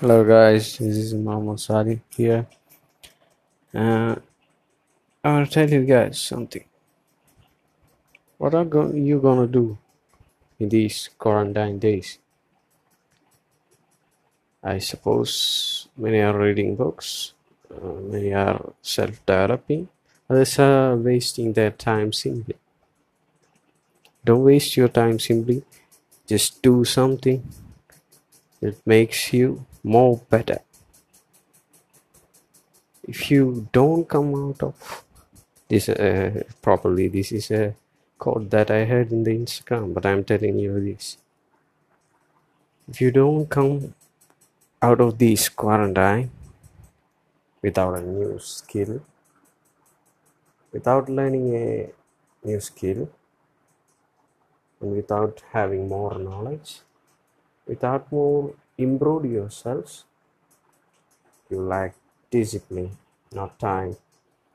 Hello guys, this is Mohammed Sadi here. Uh, I want to tell you guys something. What are go- you gonna do in these quarantine days? I suppose many are reading books, uh, many are self-developing, others are wasting their time simply. Don't waste your time simply. Just do something that makes you more better. If you don't come out of this uh, properly, this is a quote that I heard in the Instagram, but I'm telling you this. If you don't come out of this quarantine without a new skill, without learning a new skill, and without having more knowledge, without more improve yourselves, you lack discipline, not time.